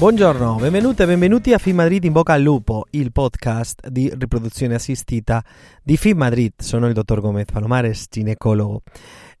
Buongiorno, benvenute e benvenuti a Film Madrid in bocca al lupo, il podcast di riproduzione assistita di Film Madrid. Sono il dottor Gomez Palomares, ginecologo.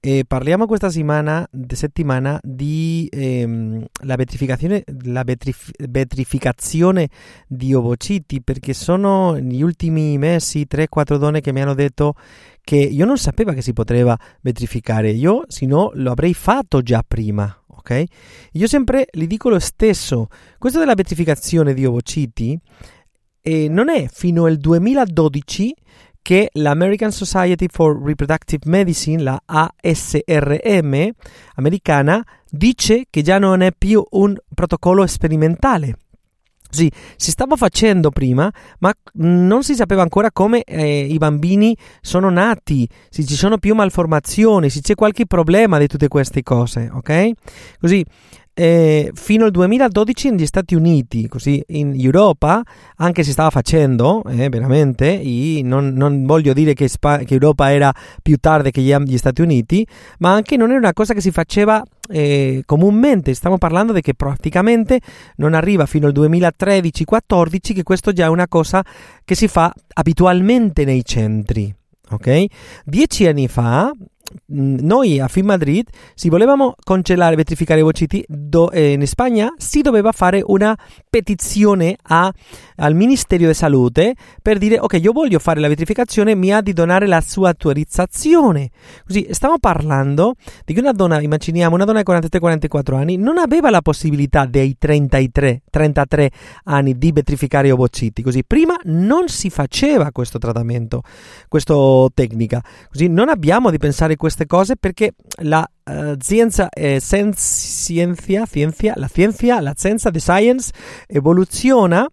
E parliamo questa settimana, settimana di ehm, la, vetrificazione, la vetrif- vetrificazione di ovociti perché sono negli ultimi mesi 3-4 donne che mi hanno detto che io non sapevo che si poteva vetrificare, io se no lo avrei fatto già prima, ok? Io sempre gli dico lo stesso. Questo della vetrificazione di ovociti eh, non è fino al 2012 che l'American Society for Reproductive Medicine, la ASRM americana, dice che già non è più un protocollo sperimentale. Sì, si stava facendo prima, ma non si sapeva ancora come eh, i bambini sono nati, se ci sono più malformazioni, se c'è qualche problema di tutte queste cose, ok? Così eh, fino al 2012 negli Stati Uniti, così in Europa anche si stava facendo, eh, veramente, non, non, voglio dire che, Sp- che, Europa era più tardi che gli, Stati Uniti, ma anche non era una cosa che si faceva eh, comunemente, stiamo parlando di che praticamente non arriva fino al 2013-14 che questo già è una cosa che si fa abitualmente nei centri. Ok? Dieci anni fa noi a Film Madrid, se volevamo cancellare, vetrificare i vociti, do, eh, in Spagna si doveva fare una petizione a, al Ministero di Salute per dire ok, io voglio fare la vetrificazione, mi ha di donare la sua autorizzazione. Così stiamo parlando di una donna, immaginiamo, una donna di 43-44 anni, non aveva la possibilità dei 33, 33 anni di vetrificare i ovociti. Così prima non si faceva questo trattamento, questa tecnica. Così non abbiamo di pensare queste cose perché la uh, scienza, eh, scienza, scienza, la scienza, la scienza di science evoluziona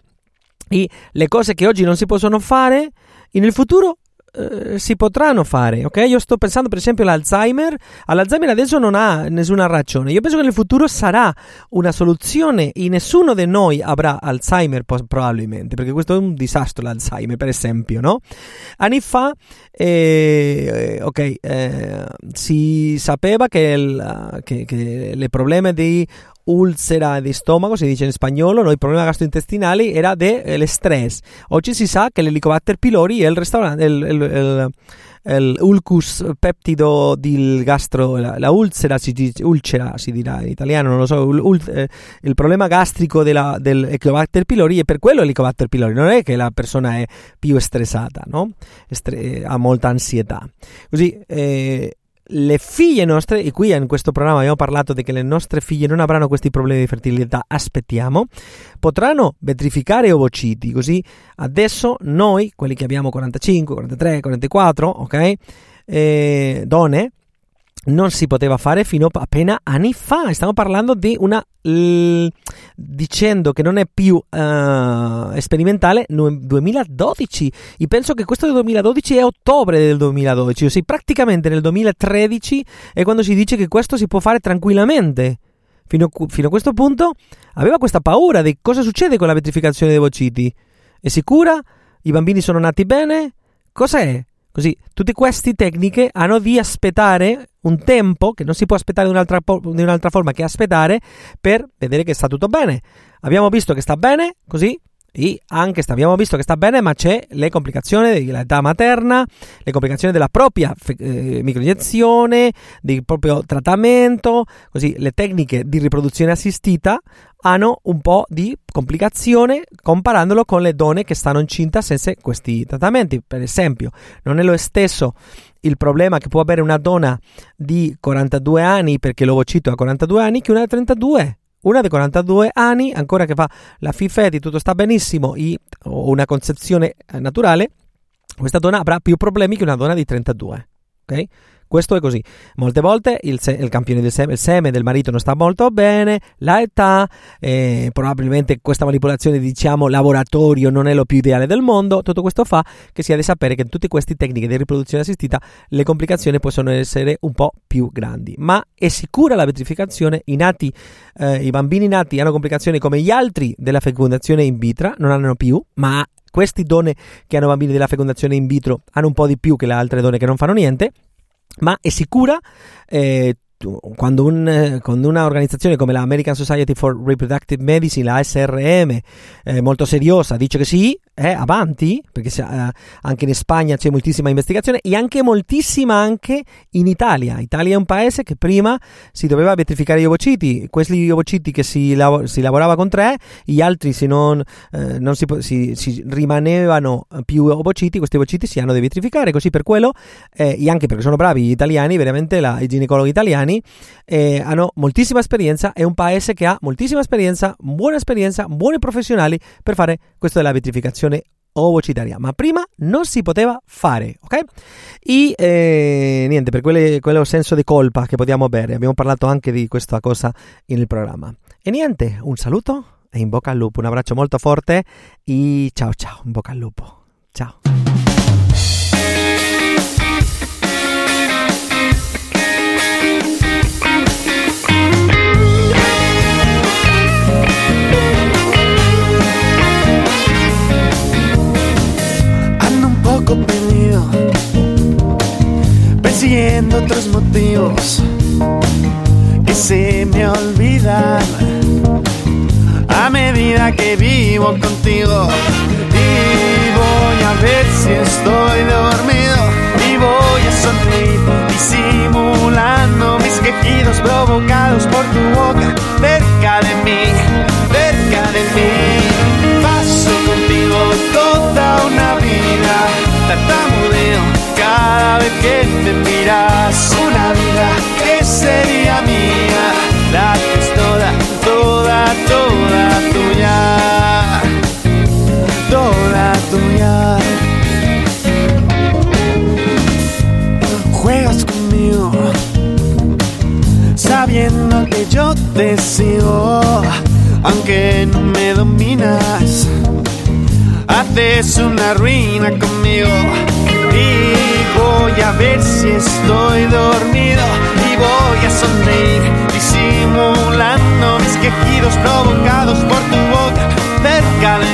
e le cose che oggi non si possono fare nel futuro eh, si potranno fare, ok? Io sto pensando per esempio all'Alzheimer, all'Alzheimer adesso non ha nessuna ragione, io penso che nel futuro sarà una soluzione e nessuno di noi avrà Alzheimer probabilmente, perché questo è un disastro l'Alzheimer per esempio, no? Anni fa, eh, ok, eh, si sapeva che, il, che, che i problemi di úlcera di stomaco, si dice in spagnolo, no? il problema gastrointestinale era dell'estress. Oggi si sa che l'Helicobacter pylori è il, il, il, il ulcus peptido del gastro, la, la ulcera, si, dice, ulcera si dirà in italiano, non lo so, ul, eh, il problema gastrico della, dell'Helicobacter pylori è per quello l'Helicobacter pylori, non è che la persona è più stressata, no? Estre- ha molta ansietà. Così eh, le figlie nostre, e qui in questo programma abbiamo parlato di che le nostre figlie non avranno questi problemi di fertilità, aspettiamo, potranno vetrificare ovociti, così adesso noi, quelli che abbiamo 45, 43, 44, ok, eh, donne, non si poteva fare fino appena anni fa. Stiamo parlando di una. Dicendo che non è più uh, sperimentale, nel 2012. E penso che questo del 2012 è ottobre del 2012, ossia praticamente nel 2013 è quando si dice che questo si può fare tranquillamente. Fino, fino a questo punto aveva questa paura di cosa succede con la vetrificazione dei vociti. È sicura? I bambini sono nati bene? Cos'è? Così, tutte queste tecniche hanno di aspettare un tempo, che non si può aspettare di un'altra, di un'altra forma che aspettare, per vedere che sta tutto bene. Abbiamo visto che sta bene, così E anche abbiamo visto che sta bene, ma c'è le complicazioni dell'età materna, le complicazioni della propria eh, microiniezione, del proprio trattamento, così le tecniche di riproduzione assistita hanno un po' di complicazione comparandolo con le donne che stanno incinta senza questi trattamenti. Per esempio, non è lo stesso il problema che può avere una donna di 42 anni perché l'ovocito ha 42 anni che una di 32 una di 42 anni, ancora che fa la FIFED, tutto sta benissimo, e una concezione naturale, questa donna avrà più problemi che una donna di 32. Ok? Questo è così. Molte volte il, se- il campione del seme, il seme, del marito non sta molto bene, la età, eh, probabilmente questa manipolazione, diciamo, laboratorio non è lo più ideale del mondo. Tutto questo fa che sia di sapere che in tutte queste tecniche di riproduzione assistita le complicazioni possono essere un po' più grandi. Ma è sicura la vetrificazione? I nati, eh, i bambini nati hanno complicazioni come gli altri della fecondazione in vitro, non hanno più, ma queste donne che hanno bambini della fecondazione in vitro hanno un po' di più che le altre donne che non fanno niente ma è sicura eh, quando, un, quando, una organizzazione come la American Society for Reproductive Medicine, la SRM, eh, molto seriosa, dice che sì, è avanti, perché eh, anche in Spagna c'è moltissima investigazione e anche moltissima anche in Italia. Italia è un paese che prima si doveva vetrificare gli ovociti, questi ovociti che si, lav- si lavorava con tre, gli altri se non, eh, non si, si, si, rimanevano più ovociti, questi ovociti si hanno da vetrificare, così per quello, eh, e anche perché sono bravi gli italiani, veramente la, i ginecologi italiani eh, hanno moltissima esperienza, è un paese che ha moltissima esperienza, buona esperienza, buoni professionali per fare questo della vetrificazione ovocitaria, ma prima non si poteva fare, ok? E eh, niente, per quelle, quello senso di colpa che possiamo avere, abbiamo parlato anche di questa cosa nel programma. E niente, un saluto e in bocca al lupo, un abbraccio molto forte e ciao ciao, in bocca al lupo. Ciao. Motivos que se me olvidan a medida que vivo contigo. Y voy a ver si estoy dormido aunque no me dominas. Haces una ruina conmigo y voy a ver si estoy dormido y voy a sonreír disimulando mis quejidos provocados por tu boca cerca de